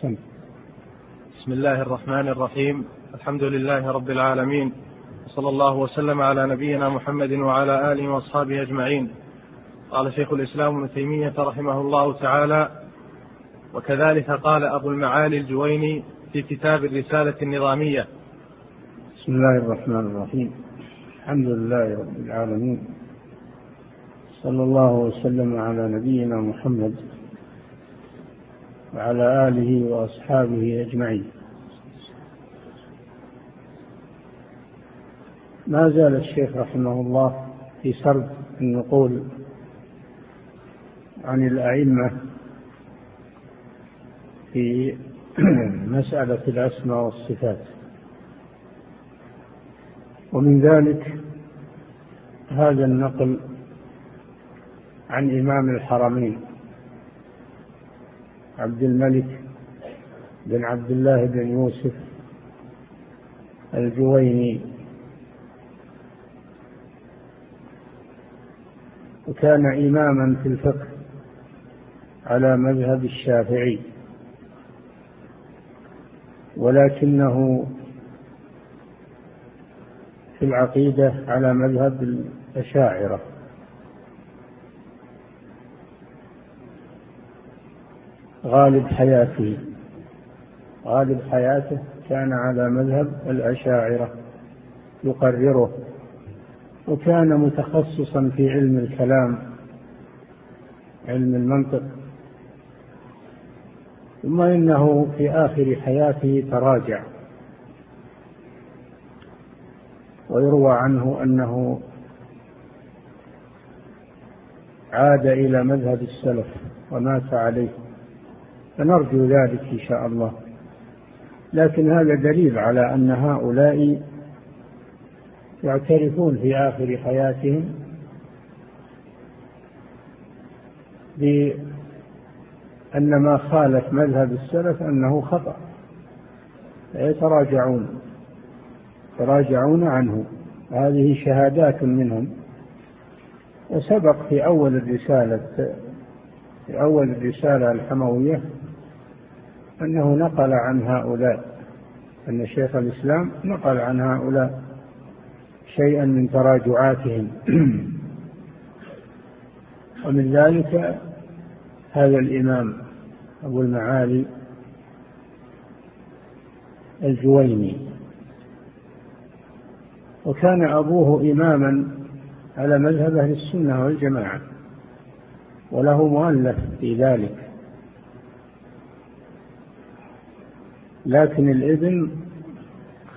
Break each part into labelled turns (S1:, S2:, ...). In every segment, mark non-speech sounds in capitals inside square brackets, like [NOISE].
S1: سم.
S2: بسم الله الرحمن الرحيم. الحمد لله رب العالمين. صلى الله وسلم على نبينا محمد وعلى آله وأصحابه أجمعين. قال شيخ الإسلام ابن تيمية رحمه الله تعالى وكذلك قال أبو المعالي الجويني في كتاب الرسالة النظامية
S1: بسم الله الرحمن الرحيم. الحمد لله رب العالمين. صلى الله وسلم على نبينا محمد وعلى آله وأصحابه أجمعين. ما زال الشيخ رحمه الله في سرد النقول عن الأئمة في [CLEARS THROAT] مسألة الأسماء والصفات. ومن ذلك هذا النقل عن إمام الحرمين. عبد الملك بن عبد الله بن يوسف الجويني. وكان إماما في الفقه على مذهب الشافعي ولكنه في العقيدة على مذهب الأشاعرة. غالب حياته. غالب حياته كان على مذهب الأشاعرة يقرره وكان متخصصا في علم الكلام علم المنطق. ثم إنه في آخر حياته تراجع. ويروى عنه أنه عاد إلى مذهب السلف ومات عليه. فنرجو ذلك إن شاء الله. لكن هذا دليل على أن هؤلاء يعترفون في آخر حياتهم بأن ما خالف مذهب السلف أنه خطأ. فيتراجعون يتراجعون عنه. هذه شهادات منهم. وسبق في أول الرسالة في أول الرسالة الحموية أنه نقل عن هؤلاء أن شيخ الإسلام نقل عن هؤلاء شيئا من تراجعاتهم. [CLEARS THROAT] ومن ذلك هذا الإمام أبو المعالي الجويني. وكان أبوه إماما على مذهب أهل السنة والجماعة وله مؤلف في ذلك. لكن الابن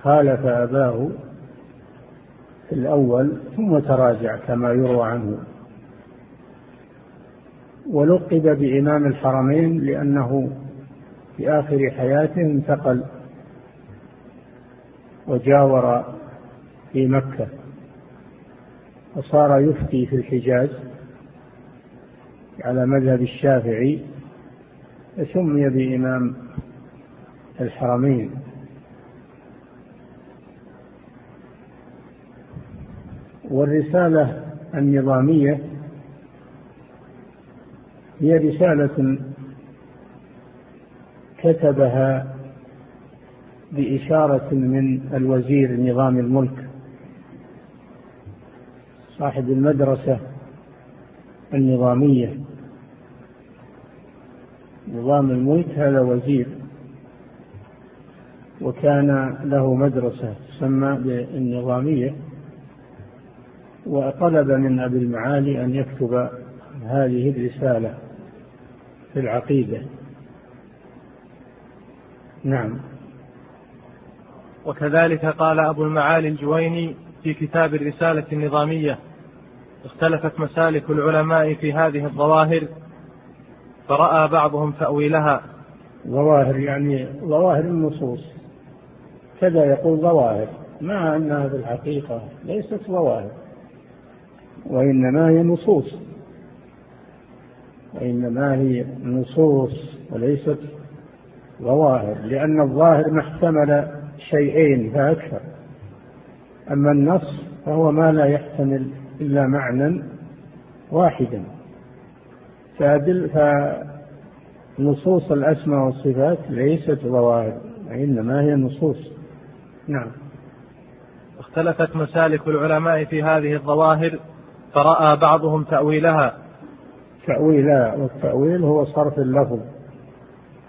S1: خالف أباه في الأول ثم تراجع كما يروى عنه. ولقب بإمام الحرمين لأنه في آخر حياته انتقل وجاور في مكة وصار يفتي في الحجاز على مذهب الشافعي فسمي بإمام الحرمين. والرسالة النظامية هي رسالة كتبها بإشارة من الوزير نظام الملك صاحب المدرسة النظامية. نظام الملك هذا وزير. وكان له مدرسة تسمى بالنظامية وطلب من أبي المعالي أن يكتب هذه الرسالة في العقيدة. نعم.
S2: وكذلك قال أبو المعالي الجويني في كتاب الرسالة النظامية اختلفت مسالك العلماء في هذه الظواهر فرأى بعضهم تأويلها.
S1: ظواهر يعني ظواهر النصوص. كذا يقول ظواهر مع أنها في الحقيقة ليست ظواهر وإنما هي نصوص. وإنما هي نصوص وليست ظواهر لأن الظاهر ما احتمل شيئين فأكثر أما النص فهو ما لا يحتمل إلا معنى واحدا. فأدل نصوص الأسماء والصفات ليست ظواهر وإنما هي نصوص. نعم.
S2: اختلفت مسالك العلماء في هذه الظواهر فرأى بعضهم تأويلها.
S1: تأويلا والتأويل هو صرف اللفظ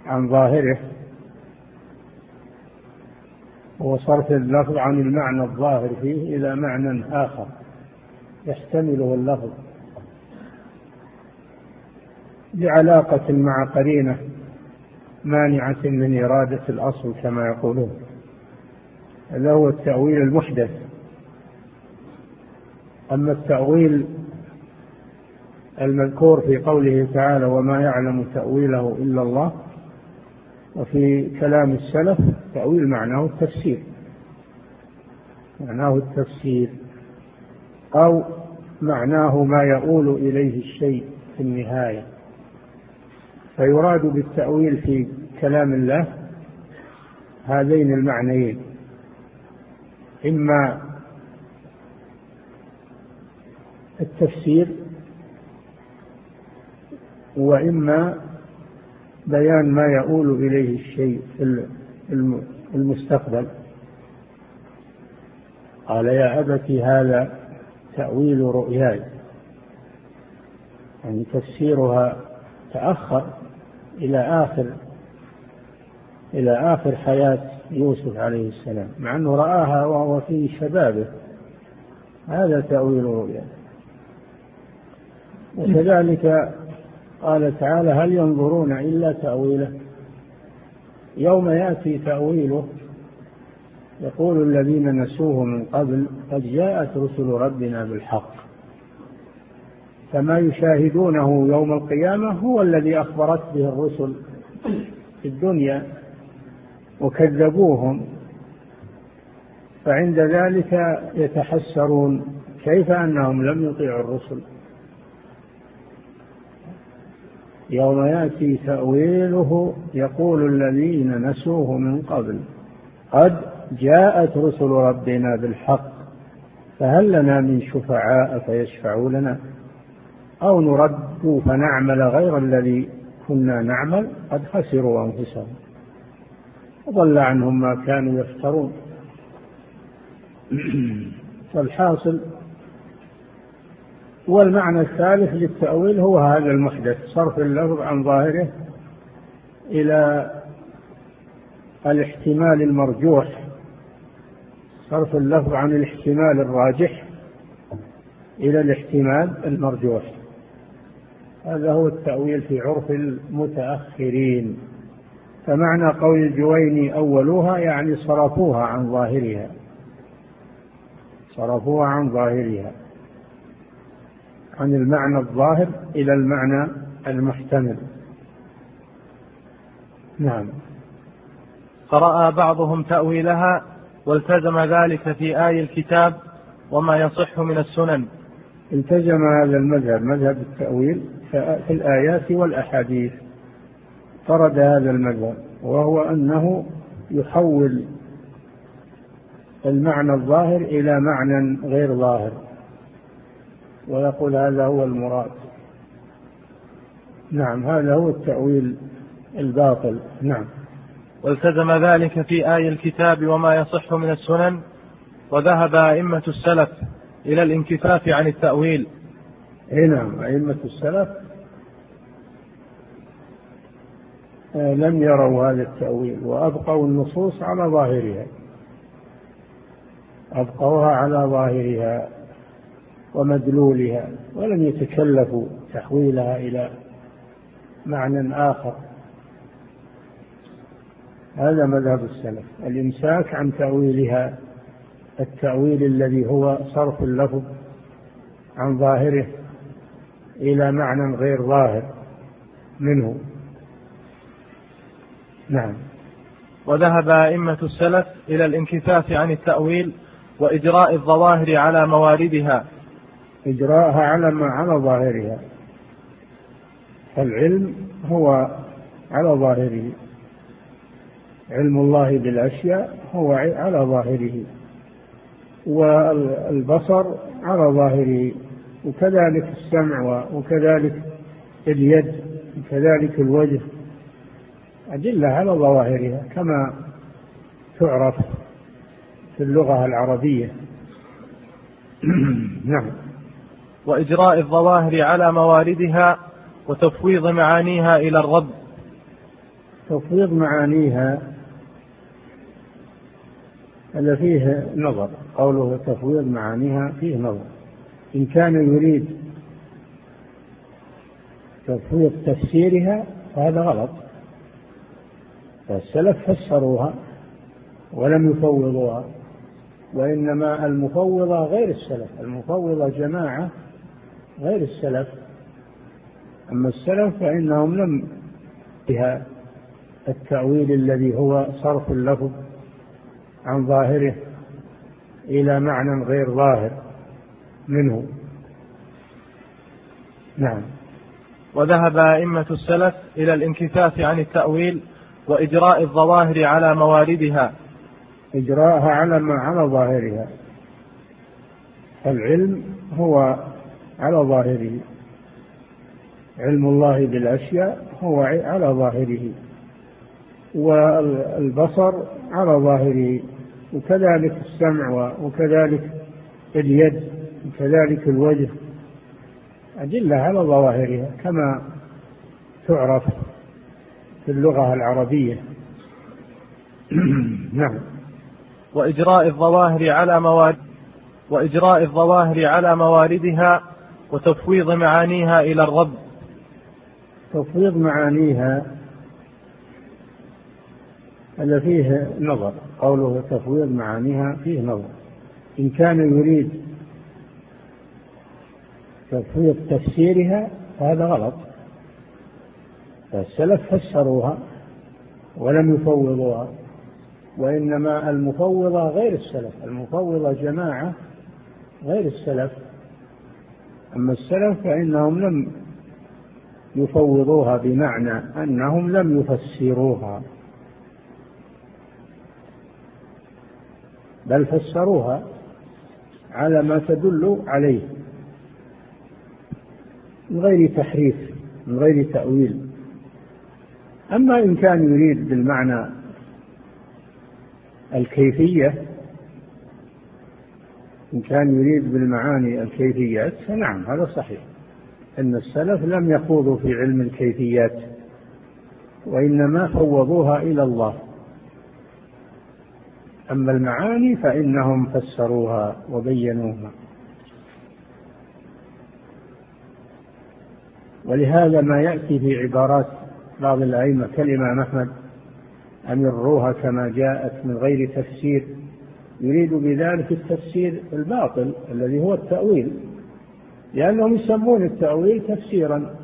S1: عن ظاهره. هو صرف اللفظ عن المعنى الظاهر فيه إلى معنى آخر يحتمله اللفظ. بعلاقة مع قرينة مانعة من إرادة الأصل كما يقولون. هذا هو التأويل المحدث. أما التأويل المذكور في قوله تعالى وما يعلم تأويله إلا الله وفي كلام السلف تأويل معناه التفسير. معناه التفسير. أو معناه ما يؤول إليه الشيء في النهاية. فيراد بالتأويل في كلام الله هذين المعنيين. إما التفسير وإما بيان ما يؤول إليه الشيء في المستقبل. قال يا أبت هذا تأويل رؤياي. يعني تفسيرها تأخر إلى آخر إلى آخر حياة يوسف عليه السلام مع أنه رآها وهو في شبابه. هذا تأويل رؤيا وكذلك قال تعالى هل ينظرون إلا تأويله؟ يوم يأتي تأويله يقول الذين نسوه من قبل قد جاءت رسل ربنا بالحق. فما يشاهدونه يوم القيامة هو الذي أخبرت به الرسل في الدنيا. وكذبوهم. فعند ذلك يتحسرون كيف أنهم لم يطيعوا الرسل. يوم يأتي تأويله يقول الذين نسوه من قبل قد جاءت رسل ربنا بالحق فهل لنا من شفعاء فيشفعوا لنا؟ أو نرد فنعمل غير الذي كنا نعمل؟ قد خسروا أنفسهم. وضل عنهم ما كانوا يفترون. [CLEARS THROAT] فالحاصل والمعنى الثالث للتأويل هو هذا المحدث صرف اللفظ عن ظاهره إلى الاحتمال المرجوح. صرف اللفظ عن الاحتمال الراجح إلى الاحتمال المرجوح. هذا هو التأويل في عرف المتأخرين. فمعنى قول الجويني أولوها يعني صرفوها عن ظاهرها. صرفوها عن ظاهرها. عن المعنى الظاهر إلى المعنى المحتمل. نعم.
S2: فرأى بعضهم تأويلها والتزم ذلك في آي الكتاب وما يصح من السنن.
S1: التزم هذا المذهب مذهب التأويل في الآيات والأحاديث. فرد هذا المذهب وهو أنه يحول المعنى الظاهر إلى معنى غير ظاهر. ويقول هذا هو المراد. نعم هذا هو التأويل الباطل. نعم.
S2: والتزم ذلك في آي الكتاب وما يصح من السنن وذهب أئمة السلف إلى الانكفاف عن التأويل.
S1: نعم أئمة السلف آه، لم يروا هذا التأويل وأبقوا النصوص على ظاهرها. أبقوها على ظاهرها ومدلولها ولم يتكلفوا تحويلها إلى معنى آخر. هذا مذهب السلف. الإمساك عن تأويلها التأويل الذي هو صرف اللفظ عن ظاهره إلى معنى غير ظاهر منه. نعم.
S2: وذهب أئمة السلف إلى الانكفاف عن التأويل وإجراء الظواهر على مواردها.
S1: إجراءها على ما على ظاهرها. العلم هو على ظاهره. علم الله بالأشياء هو على ظاهره. والبصر على ظاهره. وكذلك السمع وكذلك اليد وكذلك الوجه. أدلة على ظواهرها كما تعرف في اللغة العربية. [CLEARS THROAT] نعم.
S2: وإجراء الظواهر على مواردها وتفويض معانيها إلى الرب.
S1: تفويض معانيها هذا فيه نظر. قوله تفويض معانيها فيه نظر. إن كان يريد تفويض تفسيرها فهذا غلط. فالسلف فسروها ولم يفوضوها وإنما المفوضة غير السلف المفوضة جماعة غير السلف. أما السلف فإنهم لم بها التأويل الذي هو صرف اللفظ عن ظاهره إلى معنى غير ظاهر منه. نعم.
S2: وذهب أئمة السلف إلى الانكفاف عن التأويل وإجراء الظواهر على مواردها.
S1: إجراءها على ما على ظاهرها. العلم هو على ظاهره. علم الله بالأشياء هو على ظاهره. والبصر على ظاهره. وكذلك السمع وكذلك اليد وكذلك الوجه. أدلة على ظواهرها كما تعرف. في اللغة العربية. [CLEARS THROAT] نعم.
S2: وإجراء الظواهر على موارد وإجراء الظواهر على مواردها وتفويض معانيها إلى الرب.
S1: تفويض معانيها هذا فيه نظر. قوله تفويض معانيها فيه نظر. إن كان يريد تفويض تفسيرها فهذا غلط. فالسلف فسروها ولم يفوضوها وإنما المفوضة غير السلف المفوضة جماعة غير السلف. أما السلف فإنهم لم يفوضوها بمعنى أنهم لم يفسروها بل فسروها على ما تدل عليه من غير تحريف من غير تأويل. أما إن كان يريد بالمعنى الكيفية إن كان يريد بالمعاني الكيفيات فنعم هذا صحيح. أن السلف لم يخوضوا في علم الكيفيات وإنما فوضوها إلى الله. أما المعاني فإنهم فسروها وبينوها. ولهذا ما يأتي في عبارات بعض الأئمة كالإمام أحمد أمروها كما جاءت من غير تفسير يريد بذلك التفسير الباطل الذي هو التأويل لأنهم يسمون التأويل تفسيرا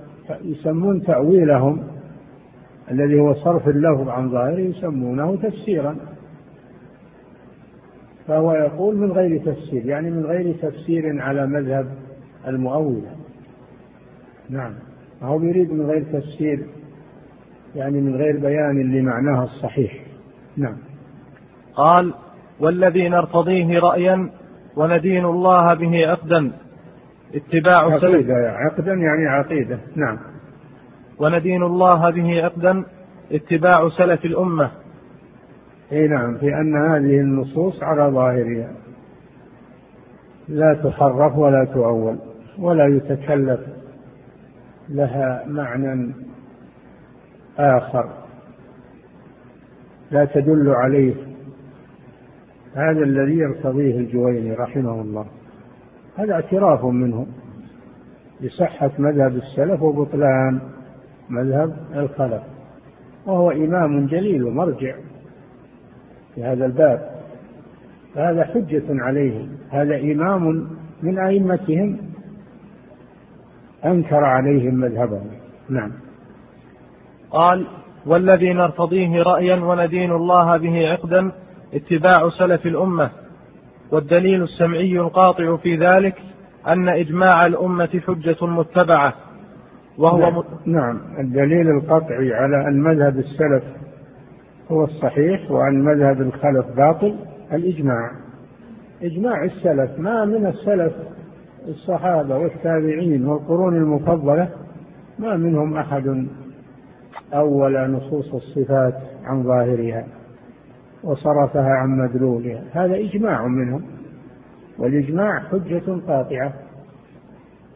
S1: يسمون تأويلهم الذي هو صرف اللفظ عن ظاهره يسمونه تفسيرا. فهو يقول من غير تفسير يعني من غير تفسير على مذهب المؤولة نعم. هو يريد من غير تفسير يعني من غير بيان لمعناها الصحيح. نعم.
S2: قال والذي نرتضيه رأيا وندين الله به عقدا. اتباع
S1: عقيدة عقدا يعني عقيدة. نعم.
S2: وندين الله به عقدا اتباع سلف الأمة.
S1: إي نعم في أن هذه النصوص على ظاهرها. لا تحرف ولا تؤول ولا يتكلف لها معنى آخر. لا تدل عليه. هذا الذي يرتضيه الجويني رحمه الله. هذا اعتراف منه. بصحة مذهب السلف وبطلان مذهب الخلف. وهو إمام جليل ومرجع في هذا الباب. فهذا حجة عليهم هذا إمام من أئمتهم أنكر عليهم مذهبهم. نعم.
S2: قال والذي نرتضيه رأيا وندين الله به عقدا اتباع سلف الأمة والدليل السمعي القاطع في ذلك أن إجماع الأمة حجة متبعة
S1: وهو نعم, نعم الدليل القطعي على أن مذهب السلف هو الصحيح وأن مذهب الخلف باطل الإجماع. إجماع السلف ما من السلف الصحابة والتابعين والقرون المفضلة ما منهم أحد. أول نصوص الصفات عن ظاهرها وصرفها عن مدلولها. هذا إجماع منهم والإجماع حجة قاطعة.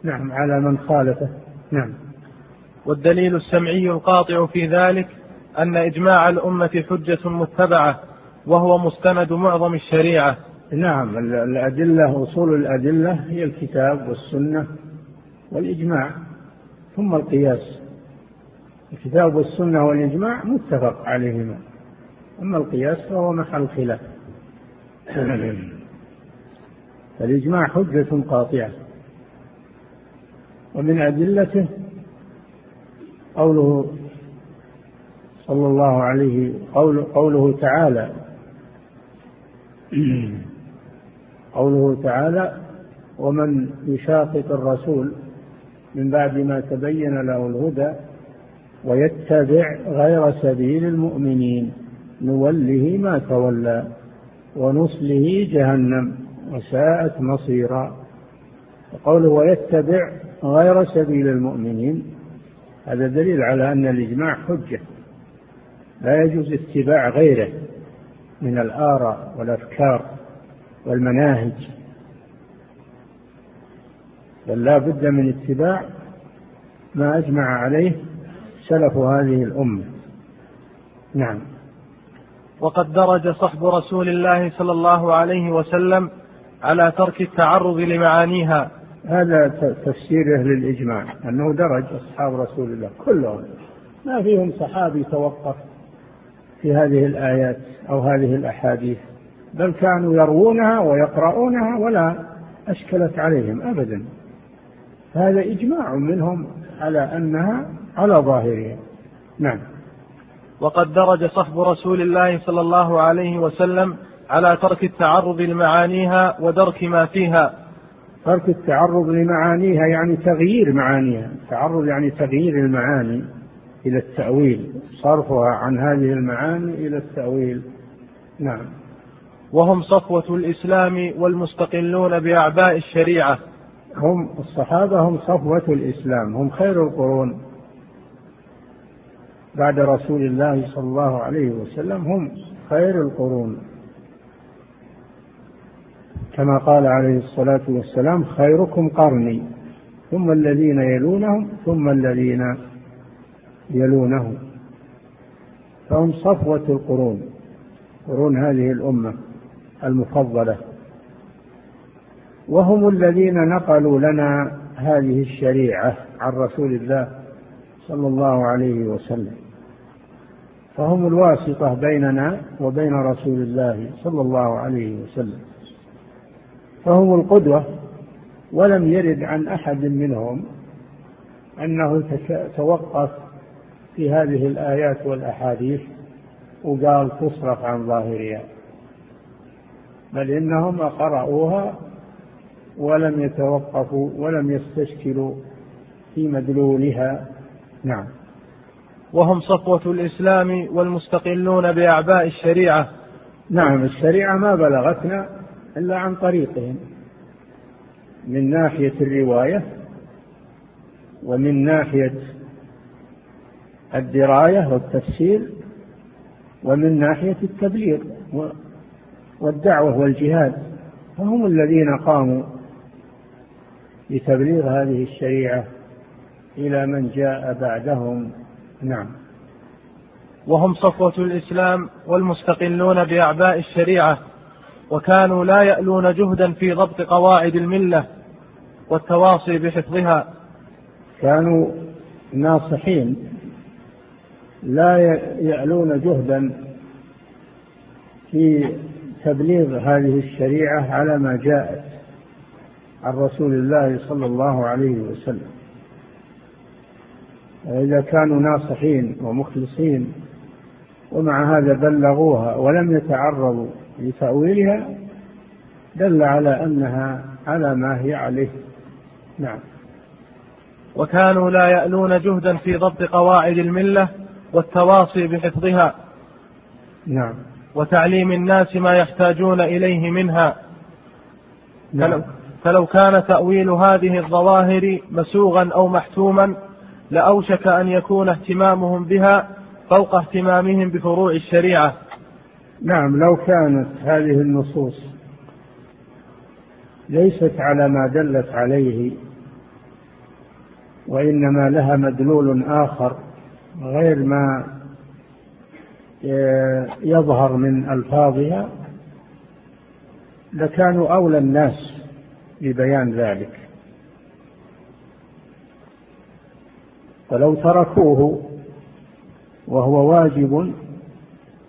S1: نعم على من خالفه. نعم.
S2: والدليل السمعي القاطع في ذلك أن إجماع الأمة حجة متبعة وهو مستند معظم الشريعة.
S1: نعم الأدلة أصول الأدلة هي الكتاب والسنة والإجماع ثم القياس. الكتاب والسنة والإجماع متفق عليهما. أما القياس فهو محل خلاف. [CLEARS THROAT] الإجماع حجة قاطعة. ومن أدلته قوله صلى الله عليه قول قوله تعالى [CLEARS THROAT] قوله تعالى ومن يشاقق الرسول من بعد ما تبين له الهدى ويتبع غير سبيل المؤمنين. نوله ما تولى ونصله جهنم وساءت مصيرا. وقوله ويتبع غير سبيل المؤمنين هذا دليل على أن الإجماع حجة. لا يجوز اتباع غيره من الآراء والأفكار والمناهج. بل لا بد من اتباع ما أجمع عليه سلف هذه الأمة. نعم.
S2: وقد درج صحب رسول الله صلى الله عليه وسلم على ترك التعرض لمعانيها.
S1: هذا تفسيره للإجماع أنه درج أصحاب رسول الله كلهم. ما فيهم صحابي توقف في هذه الآيات أو هذه الأحاديث. بل كانوا يروونها ويقرؤونها ولا أشكلت عليهم أبدا. هذا إجماع منهم على أنها على ظاهرها نعم.
S2: وقد درج صحب رسول الله صلى الله عليه وسلم على ترك التعرض لمعانيها ودرك ما فيها.
S1: ترك التعرض لمعانيها يعني تغيير معانيها. التعرض يعني تغيير المعاني إلى التأويل. صرفها عن هذه المعاني إلى التأويل. نعم.
S2: وهم صفوة الإسلام والمستقلون بأعباء الشريعة.
S1: هم الصحابة هم صفوة الإسلام. هم خير القرون. بعد رسول الله صلى الله عليه وسلم هم خير القرون. كما قال عليه الصلاة والسلام خيركم قرني ثم الذين يلونهم ثم الذين يلونهم. فهم صفوة القرون قرون هذه الأمة المفضلة. وهم الذين نقلوا لنا هذه الشريعة عن رسول الله صلى الله عليه وسلم. فهم الواسطة بيننا وبين رسول الله صلى الله عليه وسلم. فهم القدوة ولم يرد عن أحد منهم أنه توقف في هذه الآيات والأحاديث وقال تصرف عن ظاهرها. بل إنهم قرأوها ولم يتوقفوا ولم يستشكلوا في مدلولها. نعم.
S2: وهم صفوة الإسلام والمستقلون بأعباء الشريعة.
S1: نعم الشريعة ما بلغتنا إلا عن طريقهم. من ناحية الرواية ومن ناحية الدراية والتفسير ومن ناحية التبليغ والدعوة والجهاد. فهم الذين قاموا بتبليغ هذه الشريعة إلى من جاء بعدهم. نعم.
S2: وهم صفوة الإسلام والمستقلون بأعباء الشريعة وكانوا لا يألون جهدا في ضبط قواعد الملة والتواصي بحفظها.
S1: كانوا ناصحين لا يألون جهدا في تبليغ هذه الشريعة على ما جاءت عن رسول الله صلى الله عليه وسلم. إذا كانوا ناصحين ومخلصين ومع هذا بلغوها ولم يتعرضوا لتأويلها دل على أنها على ما هي عليه. نعم.
S2: وكانوا لا يألون جهدا في ضبط قواعد الملة والتواصي بحفظها.
S1: نعم.
S2: وتعليم الناس ما يحتاجون إليه منها.
S1: نعم.
S2: فلو كان تأويل هذه الظواهر مسوغا أو محتوما لأوشك أن يكون اهتمامهم بها فوق اهتمامهم بفروع الشريعة.
S1: نعم لو كانت هذه النصوص ليست على ما دلت عليه وإنما لها مدلول آخر غير ما يظهر من ألفاظها لكانوا أولى الناس ببيان ذلك. فلو تركوه وهو واجب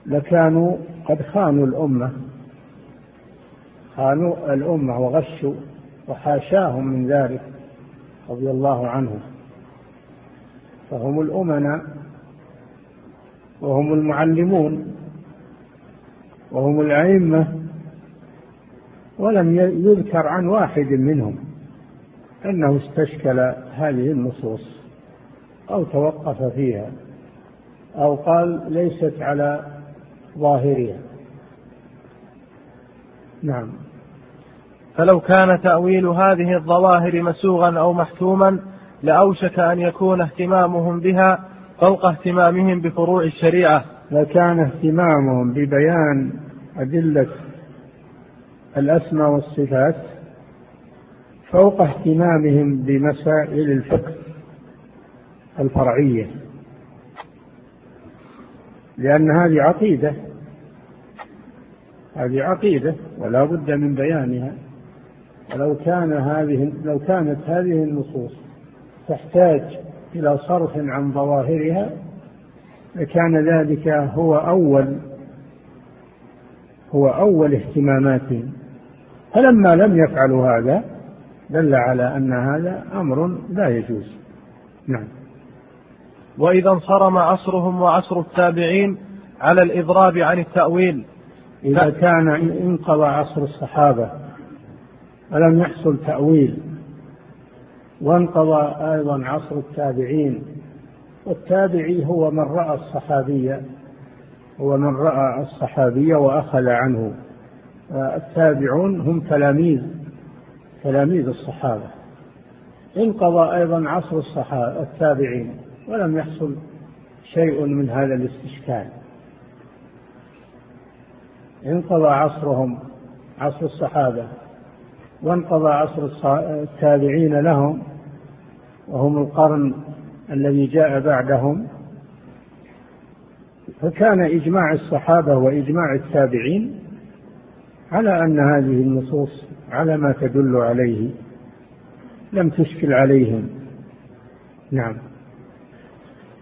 S1: لكانوا قد خانوا الأمة. خانوا الأمة وغشوا وحاشاهم من ذلك رضي الله عنهم فهم الأمناء وهم المعلمون وهم الأئمة ولم يذكر عن واحد منهم أنه استشكل هذه النصوص. أو توقف فيها أو قال ليست على ظاهرها. نعم.
S2: فلو كان تأويل هذه الظواهر مسوغا أو محتوما لأوشك أن يكون اهتمامهم بها فوق اهتمامهم بفروع الشريعة.
S1: لكان اهتمامهم ببيان أدلة الأسماء والصفات فوق اهتمامهم بمسائل الفقه. الفرعية. لأن هذه عقيدة. هذه عقيدة ولا بد من بيانها. ولو كان هذه لو كانت هذه النصوص تحتاج إلى صرف عن ظواهرها لكان ذلك هو أول هو أول اهتماماتهم فلما لم يفعلوا هذا دل على أن هذا أمر لا يجوز. نعم.
S2: وإذا انصرم عصرهم وعصر التابعين على الإضراب عن التأويل.
S1: إذا كان انقضى عصر الصحابة ولم يحصل تأويل وانقضى أيضا عصر التابعين والتابعي هو من رأى الصحابية هو من رأى الصحابية وأخذ عنه. التابعون هم تلاميذ تلاميذ الصحابة. انقضى أيضا عصر الصحابة التابعين. ولم يحصل شيء من هذا الاستشكال. انقضى عصرهم عصر الصحابة وانقضى عصر التابعين لهم وهم القرن الذي جاء بعدهم. فكان إجماع الصحابة وإجماع التابعين على أن هذه النصوص على ما تدل عليه لم تشكل عليهم. نعم.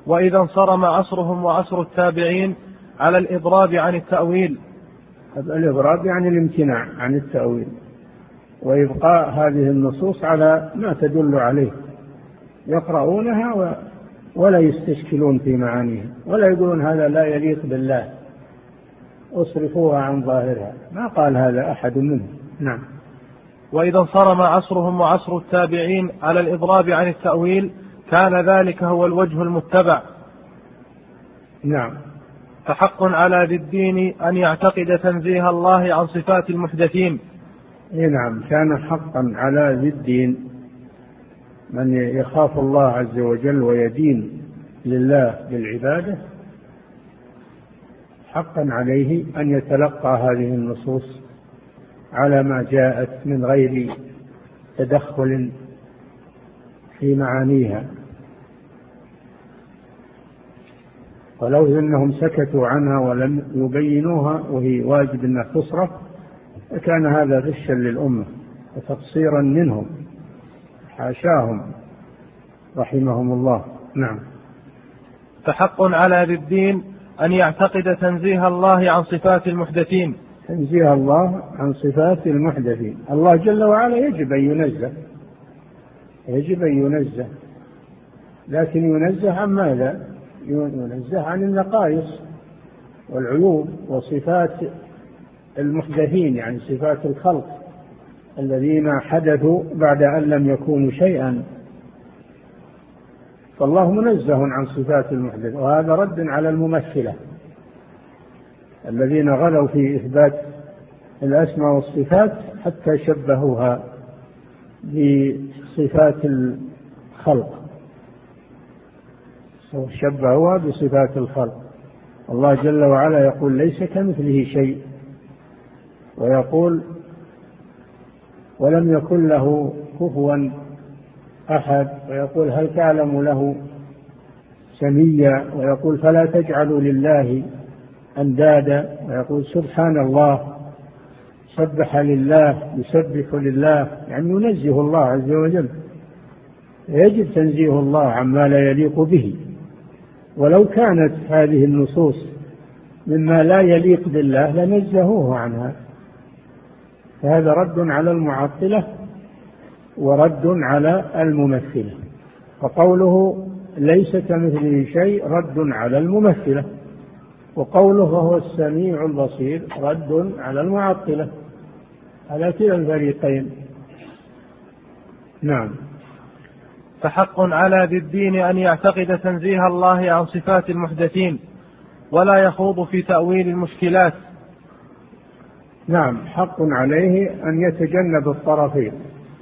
S2: وإذا انصرم عصرهم وعصر التابعين على الإضراب عن التأويل.
S1: الإضراب يعني الامتناع عن التأويل. وإبقاء هذه النصوص على ما تدل عليه. يقرؤونها و ولا يستشكلون في معانيها. ولا يقولون هذا لا يليق بالله. أصرفوها عن ظاهرها. ما قال هذا أحد منهم. نعم.
S2: وإذا انصرم عصرهم وعصر التابعين على الإضراب عن التأويل كان ذلك هو الوجه المتبع.
S1: نعم.
S2: فحق على ذي الدين أن يعتقد تنزيه الله عن صفات المحدثين.
S1: نعم كان حقا على ذي الدين من يخاف الله عز وجل ويدين لله بالعبادة. حقا عليه أن يتلقى هذه النصوص على ما جاءت من غير تدخل في معانيها. ولو أنهم سكتوا عنها ولم يبينوها وهي واجب إنها تصرف لكان هذا غشا للأمة وتقصيرا منهم. حاشاهم رحمهم الله. نعم.
S2: فحق على ذي الدين أن يعتقد تنزيه الله عن صفات المحدثين.
S1: تنزيه الله عن صفات المحدثين. الله جل وعلا يجب أن ينزه. يجب أن ينزه. لكن ينزه عن ماذا؟ ينزه عن النقائص والعيوب وصفات المحدثين يعني صفات الخلق الذين حدثوا بعد أن لم يكونوا شيئا. فالله منزه عن صفات المحدث وهذا رد على الممثلة الذين غلوا في إثبات الأسماء والصفات حتى شبهوها بصفات الخلق. شبهوها بصفات الخلق. الله جل وعلا يقول ليس كمثله شيء. ويقول ولم يكن له كفوا أحد. ويقول هل تعلم له سميا؟ ويقول فلا تجعلوا لله أندادا. ويقول سبحان الله. سبح لله يسبح لله يعني ينزه الله عز وجل. يجب تنزيه الله عما لا يليق به. ولو كانت هذه النصوص مما لا يليق بالله لنزهوه عنها. فهذا رد على المعطلة ورد على الممثلة. فقوله ليس كمثله شيء رد على الممثلة. وقوله وهو السميع البصير رد على المعطلة. على كلا الفريقين. نعم.
S2: فحق على ذي الدين أن يعتقد تنزيه الله عن صفات المحدثين ولا يخوض في تأويل المشكلات.
S1: نعم. حق عليه أن يتجنب الطرفين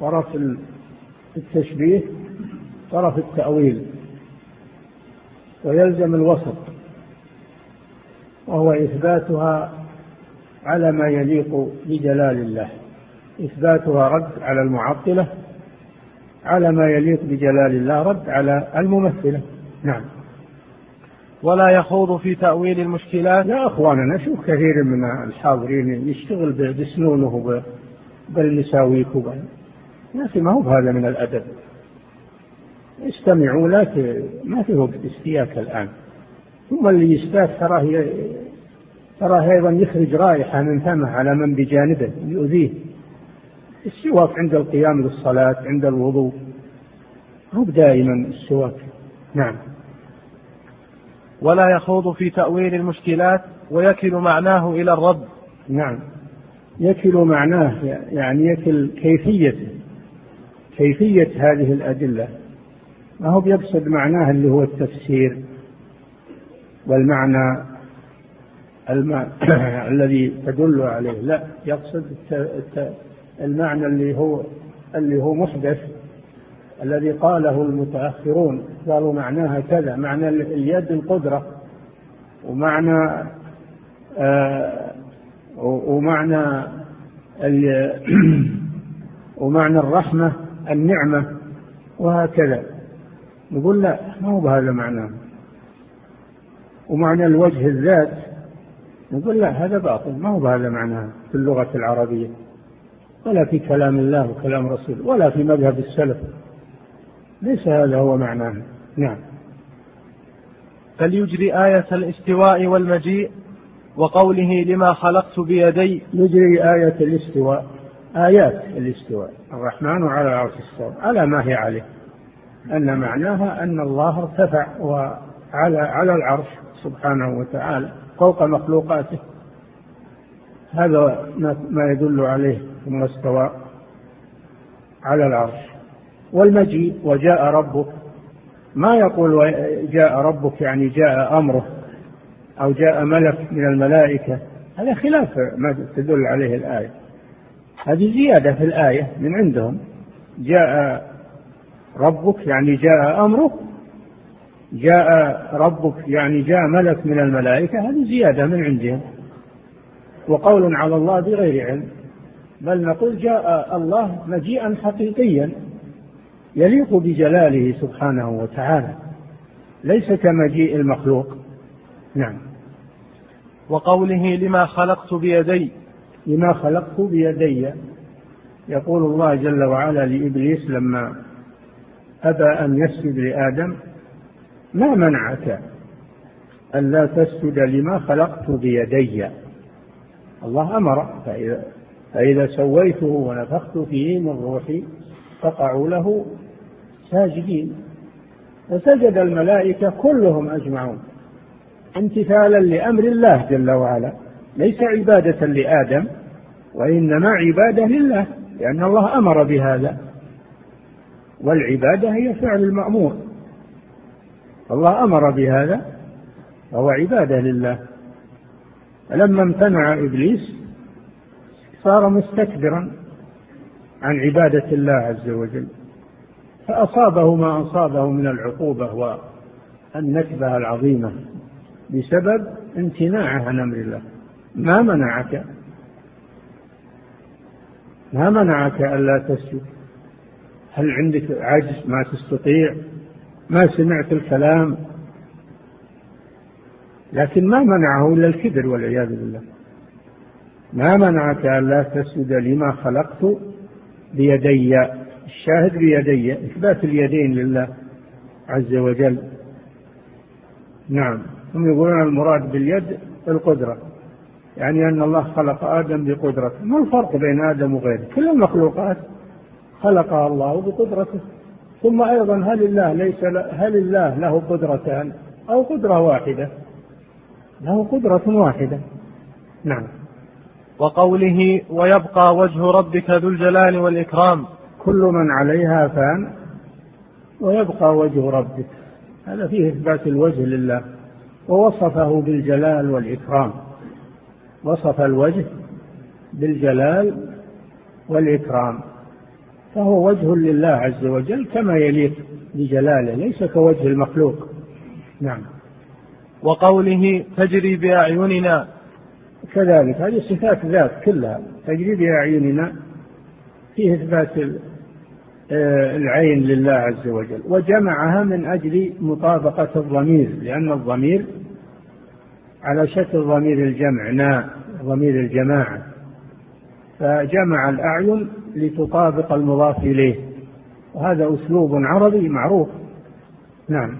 S1: طرف التشبيه طرف التأويل. ويلزم الوسط وهو إثباتها على ما يليق بجلال الله. إثباتها رد على المعطلة على ما يليق بجلال الله رد على الممثلة. نعم.
S2: ولا يخوض في تأويل المشكلات؟
S1: لا أخواننا نشوف كثير من الحاضرين يشتغل بسنونه بالمساويك يا أخي ما هو هذا من الأدب. استمعوا لا ما في وقت استياك الآن. ثم اللي يستاك تراه تراه أيضا يخرج رائحة من فمه على من بجانبه يؤذيه. السواك عند القيام للصلاة عند الوضوء. هو دائما السواك. نعم.
S2: ولا يخوض في تأويل المشكلات ويكل معناه إلى الرب.
S1: نعم. يكل معناه يعني يكل كيفيته. كيفية هذه الأدلة. ما هو بيقصد معناه اللي هو التفسير والمعنى الم... [COUGHS] الذي تدل عليه. لا يقصد المعنى اللي هو اللي هو محدث الذي قاله المتأخرون. قالوا معناها كذا معنى اليد القدرة ومعنى آه ومعنى [COUGHS] ومعنى الرحمة النعمة وهكذا. نقول لا ما هو بهذا معناه ومعنى الوجه الذات نقول لا هذا باطل ما هو بهذا معناه في اللغة العربية؟ ولا في كلام الله وكلام رسوله ولا في مذهب السلف. ليس هذا هو معناه. نعم.
S2: فليجري آية الاستواء والمجيء وقوله لما خلقت بيدي.
S1: يجري آية الاستواء آيات الاستواء. الرحمن على العرش استوى على ما هي عليه؟ أن معناها أن الله ارتفع وعلى على العرش سبحانه وتعالى. فوق مخلوقاته. هذا ما يدل عليه ثم استوى على العرش. والمجيء وجاء ربك. ما يقول جاء ربك يعني جاء أمره أو جاء ملك من الملائكة. هذا خلاف ما تدل عليه الآية. هذه زيادة في الآية من عندهم. جاء ربك يعني جاء امرك جاء ربك يعني جاء ملك من الملائكة هذه زيادة من عندهم. وقول على الله بغير علم. بل نقول جاء الله مجيئا حقيقيا يليق بجلاله سبحانه وتعالى. ليس كمجيء المخلوق. نعم.
S2: وقوله لما خلقت بيدي.
S1: لما خلقت بيدي. يقول الله جل وعلا لإبليس لما أبى أن يسجد لآدم ما منعك الا تسجد لما خلقت بيدي؟ الله أمر فاذا فإذا سويته ونفخت فيه من روحي فقعوا له ساجدين. فسجد الملائكة كلهم أجمعون. امتثالا لأمر الله جل وعلا ليس عبادة لآدم وإنما عبادة لله لأن الله أمر بهذا. والعبادة هي فعل المأمور. الله أمر بهذا فهو عبادة لله. فلما امتنع إبليس صار مستكبرا عن عبادة الله عز وجل. فأصابه ما أصابه من العقوبة النكبة العظيمة بسبب امتناعه عن أمر الله. ما منعك؟ ما منعك ألا تسجد؟ هل عندك عجز ما تستطيع؟ ما سمعت الكلام لكن ما منعه إلا الكبر والعياذ بالله. ما منعك ألا تسجد لما خلقت بيدي الشاهد بيدي إثبات اليدين لله عز وجل. نعم هم يقولون المراد باليد القدرة يعني أن الله خلق آدم بقدرته. ما الفرق بين آدم وغيره؟ كل المخلوقات خلقها الله بقدرته. ثم أيضا هل الله ليس هل الله له قدرتان أو قدرة واحدة؟ له قدرة واحدة. نعم.
S2: وقوله ويبقى وجه ربك ذو الجلال والإكرام.
S1: كل من عليها فان ويبقى وجه ربك. هذا فيه إثبات الوجه لله. ووصفه بالجلال والإكرام. وصف الوجه بالجلال والإكرام. فهو وجه لله عز وجل كما يليق بجلاله ليس كوجه المخلوق. نعم.
S2: وقوله تجري بأعيننا.
S1: كذلك هذه صفات ذات كلها. تجري بأعيننا فيه إثبات آه، العين لله عز وجل. وجمعها من أجل مطابقة الضمير لأن الضمير على شكل ضمير الجمع نا ضمير الجماعة. فجمع الأعين لتطابق المضاف إليه. وهذا أسلوب عربي معروف. نعم.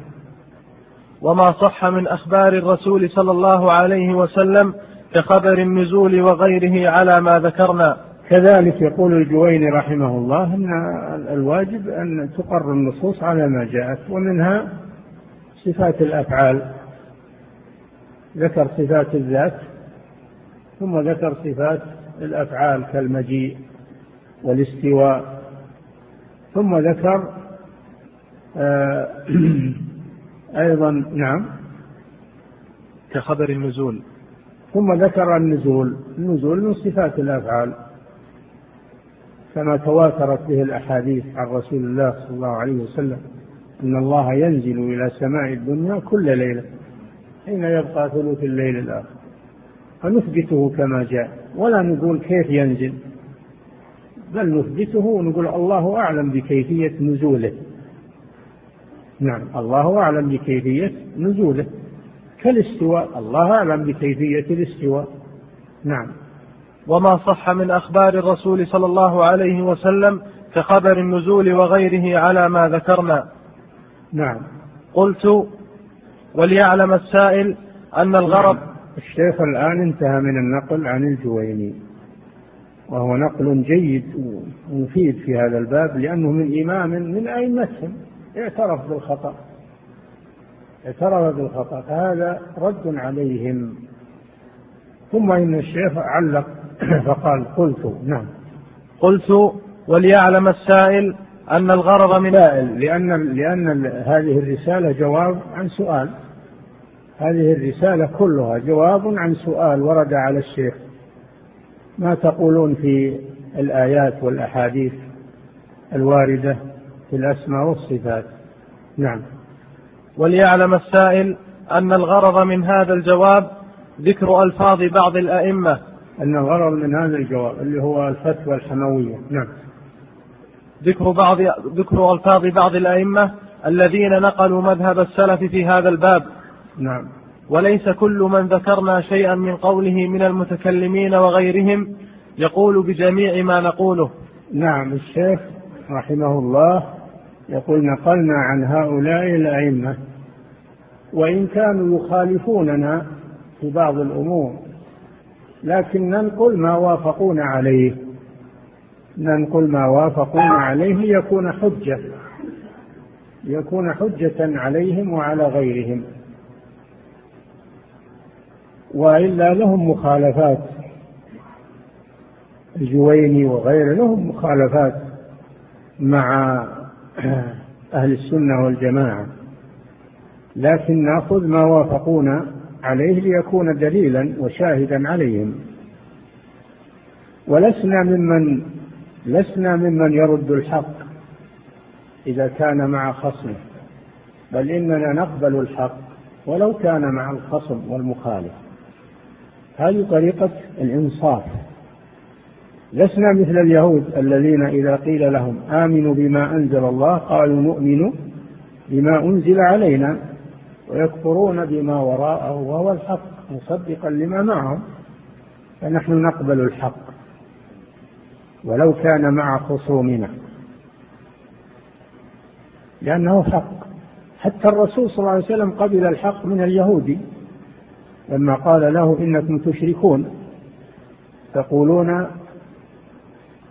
S2: وما صح من أخبار الرسول صلى الله عليه وسلم كخبر النزول وغيره على ما ذكرنا.
S1: كذلك يقول الجويني رحمه الله أن الواجب أن تقر النصوص على ما جاءت ومنها صفات الأفعال. ذكر صفات الذات ثم ذكر صفات الأفعال كالمجيء. والاستواء. ثم ذكر آه، [CLEARS THROAT] أيضا نعم.
S2: كخبر النزول.
S1: ثم ذكر النزول. النزول من صفات الأفعال كما تواترت به الأحاديث عن رسول الله صلى الله عليه وسلم أن الله ينزل إلى سماء الدنيا كل ليلة حين يبقى ثلث الليل الآخر. فنثبته كما جاء. ولا نقول كيف ينزل. بل نثبته ونقول الله أعلم بكيفية نزوله؟ نعم الله أعلم بكيفية نزوله. كالاستواء الله أعلم بكيفية الاستواء. نعم.
S2: وما صح من أخبار الرسول صلى الله عليه وسلم كخبر النزول وغيره على ما ذكرنا.
S1: نعم.
S2: قلت وليعلم السائل أن الغرض
S1: الشيخ الآن انتهى من النقل عن الجويني. وهو نقل جيد ومفيد في هذا الباب لأنه من إمام من أئمتهم. اعترف بالخطأ. اعترف بالخطأ فهذا رد عليهم. ثم إن الشيخ علق [COUGHS] فقال قلت نعم.
S2: قلت وليعلم السائل أن الغرض من
S1: السائل لأن لأن هذه الرسالة جواب عن سؤال. هذه الرسالة كلها جواب عن سؤال ورد على الشيخ. ما تقولون في الآيات والأحاديث الواردة في الأسماء والصفات؟ نعم.
S2: وليعلم السائل أن الغرض من هذا الجواب ذكر ألفاظ بعض الأئمة.
S1: أن الغرض من هذا الجواب اللي هو الفتوى الحموية. نعم.
S2: ذكر بعض ذكر ألفاظ بعض الأئمة الذين نقلوا مذهب السلف في هذا الباب.
S1: نعم.
S2: وليس كل من ذكرنا شيئا من قوله من المتكلمين وغيرهم يقول بجميع ما نقوله.
S1: نعم الشيخ رحمه الله يقول نقلنا عن هؤلاء الأئمة وإن كانوا يخالفوننا في بعض الأمور لكن ننقل ما وافقونا عليه. ننقل ما وافقونا عليه ليكون حجة ليكون حجة عليهم وعلى غيرهم. وإلا لهم مخالفات. الجويني وغيره لهم مخالفات مع أهل السنة والجماعة. لكن نأخذ ما وافقونا عليه ليكون دليلا وشاهدا عليهم. ولسنا ممن لسنا ممن يرد الحق إذا كان مع خصمه. بل إننا نقبل الحق ولو كان مع الخصم والمخالف. هذه طريقة الإنصاف. لسنا مثل اليهود الذين إذا قيل لهم آمنوا بما أنزل الله قالوا نؤمن بما أنزل علينا ويكفرون بما وراءه وهو الحق مصدقا لما معهم. فنحن نقبل الحق. ولو كان مع خصومنا. لأنه حق. حتى الرسول صلى الله عليه وسلم قبل الحق من اليهودي. لما قال له إنكم تشركون تقولون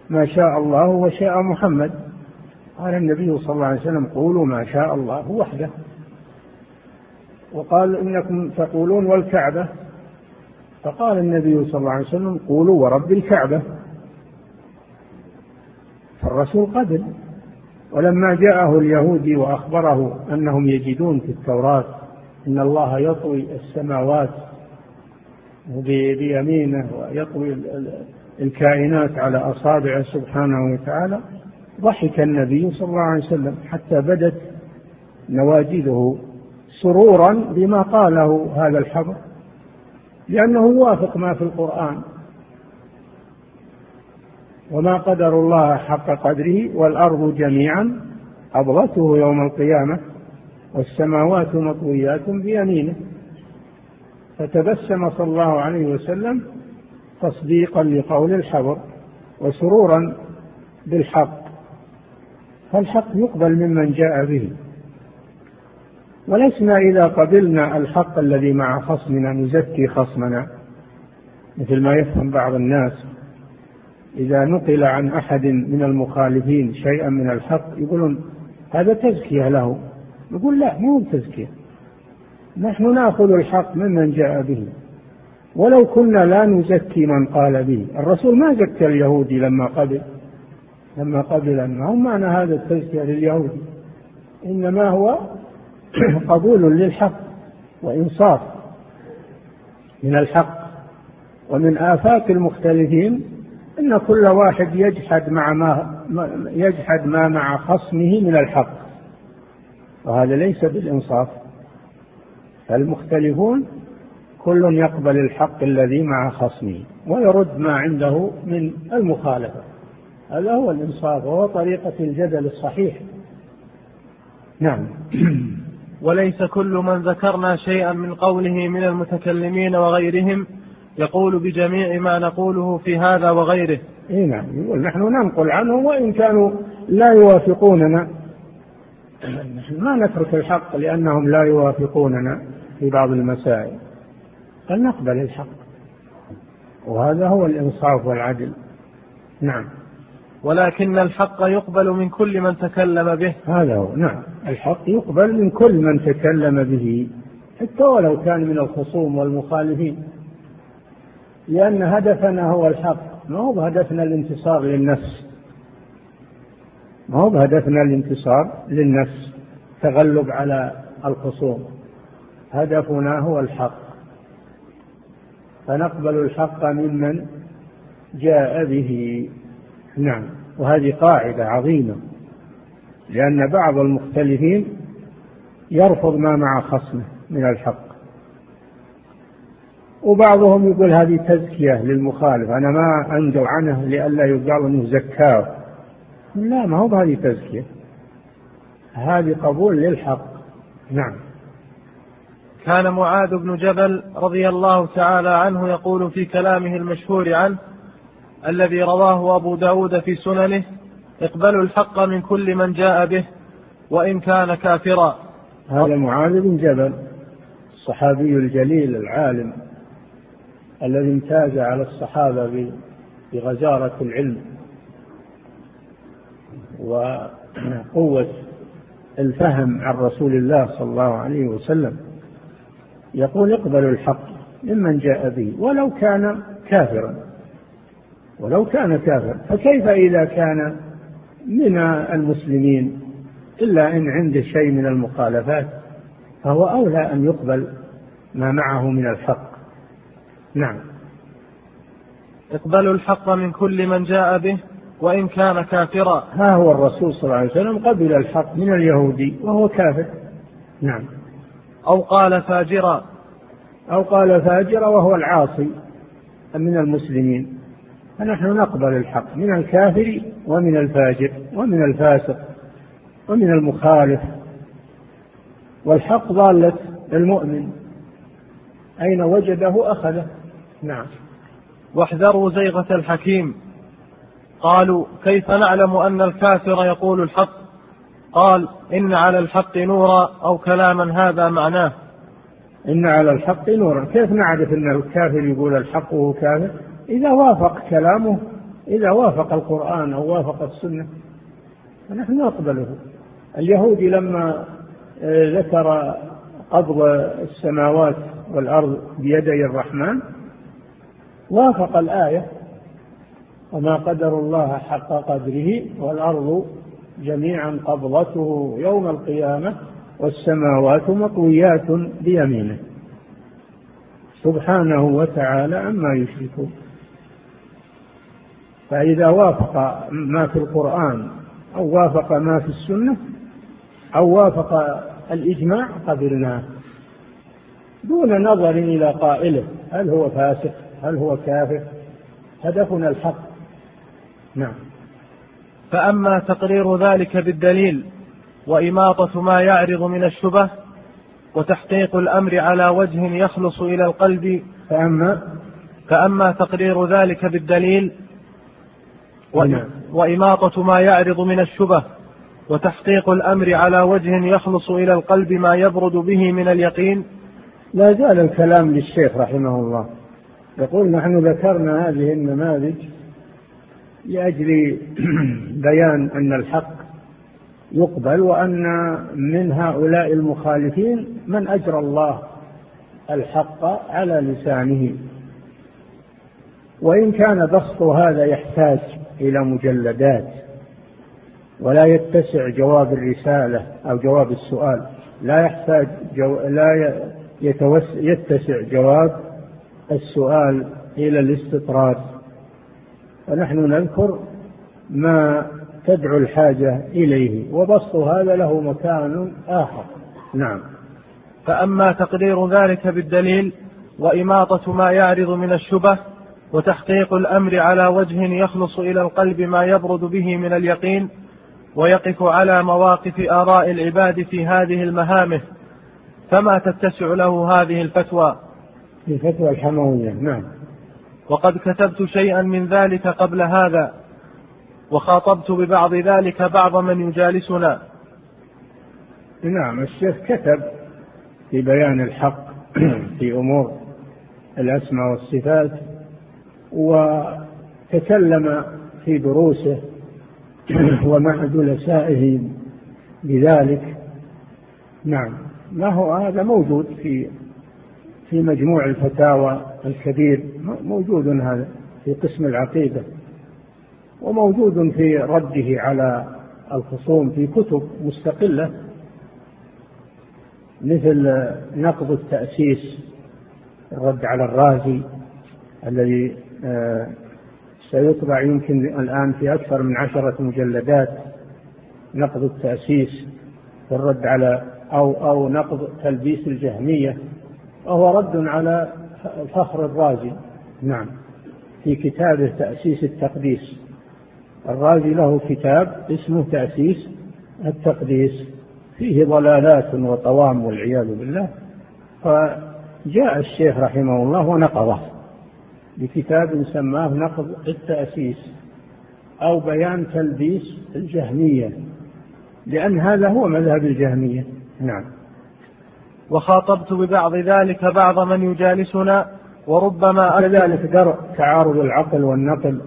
S1: ما شاء الله وشاء محمد. قال النبي صلى الله عليه وسلم قولوا ما شاء الله وحده. وقال إنكم تقولون والكعبة. فقال النبي صلى الله عليه وسلم قولوا ورب الكعبة. فالرسول قبل. ولما جاءه اليهودي وأخبره أنهم يجدون في التوراة إن الله يطوي السماوات بيمينه ويطوي الكائنات على أصابعه سبحانه وتعالى. ضحك النبي صلى الله عليه وسلم حتى بدت نواجذه سرورا بما قاله هذا الحبر لأنه وافق ما في القرآن. وما قدر الله حق قدره والأرض جميعا قبضته يوم القيامة. والسماوات مطويات بيمينه. فتبسم صلى الله عليه وسلم تصديقا لقول الحبر وسرورا بالحق. فالحق يقبل ممن جاء به. ولسنا إذا قبلنا الحق الذي مع خصمنا نزكي خصمنا مثل ما يفهم بعض الناس. إذا نقل عن أحد من المخالفين شيئا من الحق يقولون هذا تزكية له. نقول لا مو تزكية نحن نأخذ الحق ممن جاء به. ولو كنا لا نزكي من قال به. الرسول ما زكى اليهودي لما قبل لما قبل ما هو معنى هذا التزكية لليهودي. إنما هو [COUGHS] قبول للحق وإنصاف من الحق. ومن آفات المختلفين أن كل واحد يجحد مع ما يجحد ما مع خصمه من الحق. وهذا ليس بالإنصاف. المختلفون كل يقبل الحق الذي مع خصمه ويرد ما عنده من المخالفة. هذا هو الإنصاف وهو طريقة الجدل الصحيح. نعم. [CLEARS THROAT]
S2: وليس كل من ذكرنا شيئا من قوله من المتكلمين وغيرهم يقول بجميع ما نقوله في هذا وغيره.
S1: اي نعم. يقول نحن ننقل عنهم وإن كانوا لا يوافقوننا [CLEARS THROAT] نحن ما نترك الحق لأنهم لا يوافقوننا في بعض المسائل بل نقبل الحق وهذا هو الإنصاف والعدل. نعم.
S2: ولكن الحق يقبل من كل من تكلم به.
S1: هذا هو نعم. الحق يقبل من كل من تكلم به حتى ولو كان من الخصوم والمخالفين. لأن هدفنا هو الحق ما هو بهدفنا الانتصار للنفس. ما هو بهدفنا الانتصار للنفس تغلب على الخصوم. هدفنا هو الحق. فنقبل الحق ممن جاء به. نعم. وهذه قاعدة عظيمة. لأن بعض المختلفين يرفض ما مع خصمه من الحق. وبعضهم يقول هذه تزكية للمخالف. أنا ما أنزل عنه لئلا يقال أنه زكاه. لا ما هو بهذه تزكية هذه قبول للحق. نعم.
S2: كان معاذ بن جبل رضي الله تعالى عنه يقول في كلامه المشهور عنه الذي رواه أبو داود في سننه اقبلوا الحق من كل من جاء به وإن كان كافرا.
S1: هذا معاذ بن جبل الصحابي الجليل العالم الذي امتاز على الصحابة بغزارة العلم. وقوة الفهم عن رسول الله صلى الله عليه وسلم. يقول اقبلوا الحق ممن جاء به ولو كان كافرا ولو كان كافرا. فكيف إذا كان من المسلمين إلا إن عنده شيء من المخالفات فهو أولى أن يقبل ما معه من الحق؟ نعم.
S2: اقبلوا الحق من كل من جاء به. وإن كان كافرا.
S1: ها هو الرسول صلى الله عليه وسلم قبل الحق من اليهودي وهو كافر. نعم.
S2: أو قال فاجرا.
S1: أو قال فاجرا وهو العاصي من المسلمين. فنحن نقبل الحق من الكافر ومن الفاجر ومن الفاسق ومن المخالف. والحق ضالة المؤمن أين وجده أخذه؟ نعم.
S2: واحذروا زيغة الحكيم. قالوا كيف نعلم أن الكافر يقول الحق؟ قال إن على الحق نورا أو كلاما هذا معناه.
S1: إن على الحق نورا. كيف نعرف أن الكافر يقول الحق وهو كافر؟ إذا وافق كلامه إذا وافق القرآن أو وافق السنة فنحن نقبله. اليهودي لما آه، ذكر قبض السماوات والأرض بيدي الرحمن وافق الآية. وما قدر الله حق قدره والأرض جميعا قبضته يوم القيامة والسماوات مطويات بيمينه. سبحانه وتعالى عما يشركون. فإذا وافق ما في القرآن أو وافق ما في السنة أو وافق الإجماع قبلناه دون نظر إلى قائله هل هو فاسق هل هو كافر؟ هدفنا الحق. نعم.
S2: فأما تقرير ذلك بالدليل وإماطة ما يعرض من الشبه وتحقيق الأمر على وجه يخلص إلى القلب
S1: فأما؟
S2: فأما تقرير ذلك بالدليل نعم. وإماطة ما يعرض من الشبه وتحقيق الأمر على وجه يخلص إلى القلب ما يبرد به من اليقين.
S1: لا زال الكلام للشيخ رحمه الله. يقول نحن ذكرنا هذه النماذج لأجل [CLEARS THROAT] بيان أن الحق يقبل وأن من هؤلاء المخالفين من أجرى الله الحق على لسانه. وإن كان بسط هذا يحتاج إلى مجلدات ولا يتسع جواب الرسالة أو جواب السؤال لا يحتاج جو لا يتسع جواب السؤال إلى الاستطراد. فنحن نذكر ما تدعو الحاجة إليه وبسط هذا له مكان آخر. نعم.
S2: فأما تقرير ذلك بالدليل وإماطة ما يعرض من الشبه وتحقيق الأمر على وجه يخلص إلى القلب ما يبرد به من اليقين ويقف على مواقف آراء العباد في هذه المهامه فما تتسع له هذه الفتوى.
S1: الفتوى الحموية نعم.
S2: وقد كتبت شيئا من ذلك قبل هذا وخاطبت ببعض ذلك بعض من يجالسنا.
S1: نعم الشيخ كتب في بيان الحق [CLEARS THROAT] في أمور الأسماء والصفات وتكلم في دروسه [CLEARS THROAT] ومع جلسائه بذلك. نعم ما هو هذا موجود في في مجموع الفتاوى. الكبير موجود هذا في قسم العقيدة وموجود في رده على الخصوم في كتب مستقلة مثل نقض التأسيس الرد على الرازي الذي آه، سيطبع يمكن الآن في أكثر من عشرة مجلدات نقض التأسيس والرد على أو أو نقض تلبيس الجهمية وهو رد على فخر الرازي نعم. في كتابه تأسيس التقديس. الرازي له كتاب اسمه تأسيس التقديس. فيه ضلالات وطوام والعياذ بالله. فجاء الشيخ رحمه الله ونقضه. بكتاب سماه نقض التأسيس أو بيان تلبيس الجهمية. لأن هذا هو مذهب الجهمية. نعم.
S2: وخاطبت ببعض ذلك بعض من يجالسنا وربما
S1: كذلك درء تعارض العقل والنقل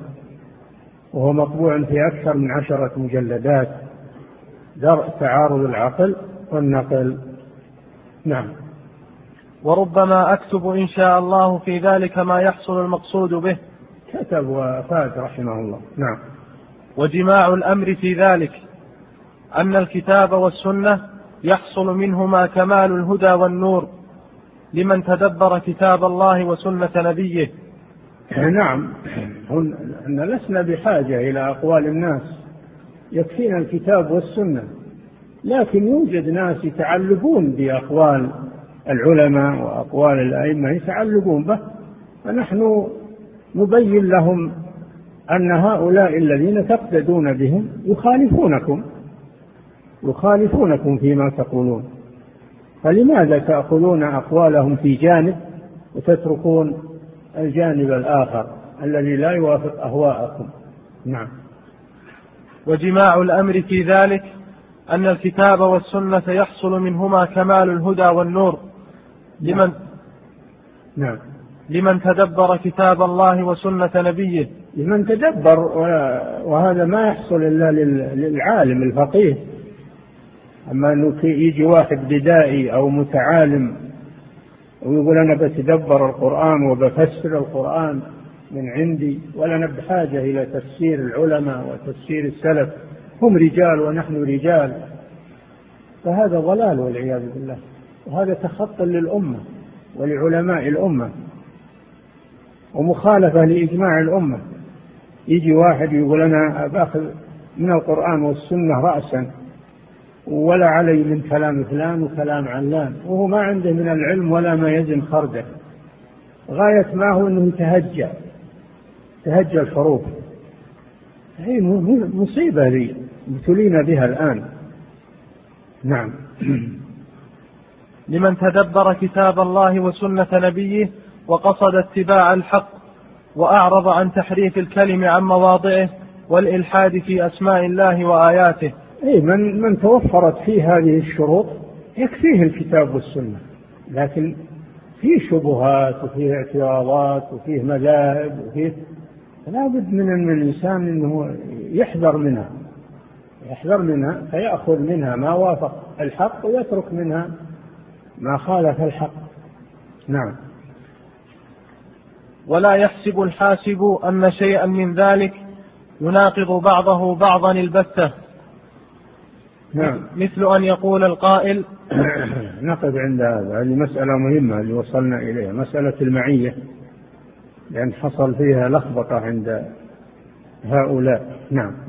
S1: وهو مطبوع في أكثر من عشرة مجلدات. درء تعارض العقل والنقل. نعم.
S2: وربما أكتب إن شاء الله في ذلك ما يحصل المقصود به.
S1: كتب وفاد رحمه الله. نعم.
S2: وجماع الأمر في ذلك أن الكتاب والسنة يحصل منهما كمال الهدى والنور لمن تدبر كتاب الله وسنة نبيه.
S1: نعم لسنا بحاجة إلى أقوال الناس يكفينا الكتاب والسنة لكن يوجد ناس يتعلقون بأقوال العلماء وأقوال الأئمة يتعلقون به فنحن نبين لهم أن هؤلاء الذين تقتدون بهم يخالفونكم. يخالفونكم فيما تقولون. فلماذا تأخذون أقوالهم في جانب وتتركون الجانب الآخر الذي لا يوافق أهواءكم؟ نعم.
S2: وجماع الأمر في ذلك أن الكتاب والسنة يحصل منهما كمال الهدى والنور. لمن؟
S1: نعم.
S2: لمن تدبر كتاب الله وسنة نبيه.
S1: لمن تدبر وهذا ما يحصل إلا للعالم الفقيه. أما أنه يجي واحد بدائي أو متعالم ويقول أنا بتدبر القرآن وبفسر القرآن من عندي ولا بحاجة إلى تفسير العلماء وتفسير السلف. هم رجال ونحن رجال. فهذا ضلال والعياذ بالله. وهذا تخطى للأمة ولعلماء الأمة ومخالفة لإجماع الأمة. يجي واحد يقول أنا باخذ من القرآن والسنة رأسا. ولا علي من كلام فلان وكلام علان. وهو ما عنده من العلم ولا ما يزن خرده غاية ما هو أنه يتهجى تهجى الحروف. هي مصيبة ذي ابتلينا بها الآن. نعم.
S2: لمن تدبر كتاب الله وسنة نبيه وقصد اتباع الحق وأعرض عن تحريف الكلم عن مواضعه والإلحاد في أسماء الله وآياته
S1: أي من من توفرت فيه هذه الشروط يكفيه الكتاب والسنة لكن فيه شبهات وفيه اعتراضات وفيه مذاهب وفيه لا بد من أن الإنسان أنه يحذر منها يحذر منها فيأخذ منها ما وافق الحق ويترك منها ما خالف الحق. نعم.
S2: ولا يحسب الحاسب أن شيئا من ذلك يناقض بعضه بعضا البتة. نعم. مثل أن يقول القائل [COUGHS]
S1: نقف عند هذا. هذه مسألة مهمة اللي وصلنا إليها. مسألة المعية لأن حصل فيها لخبطة عند هؤلاء. نعم.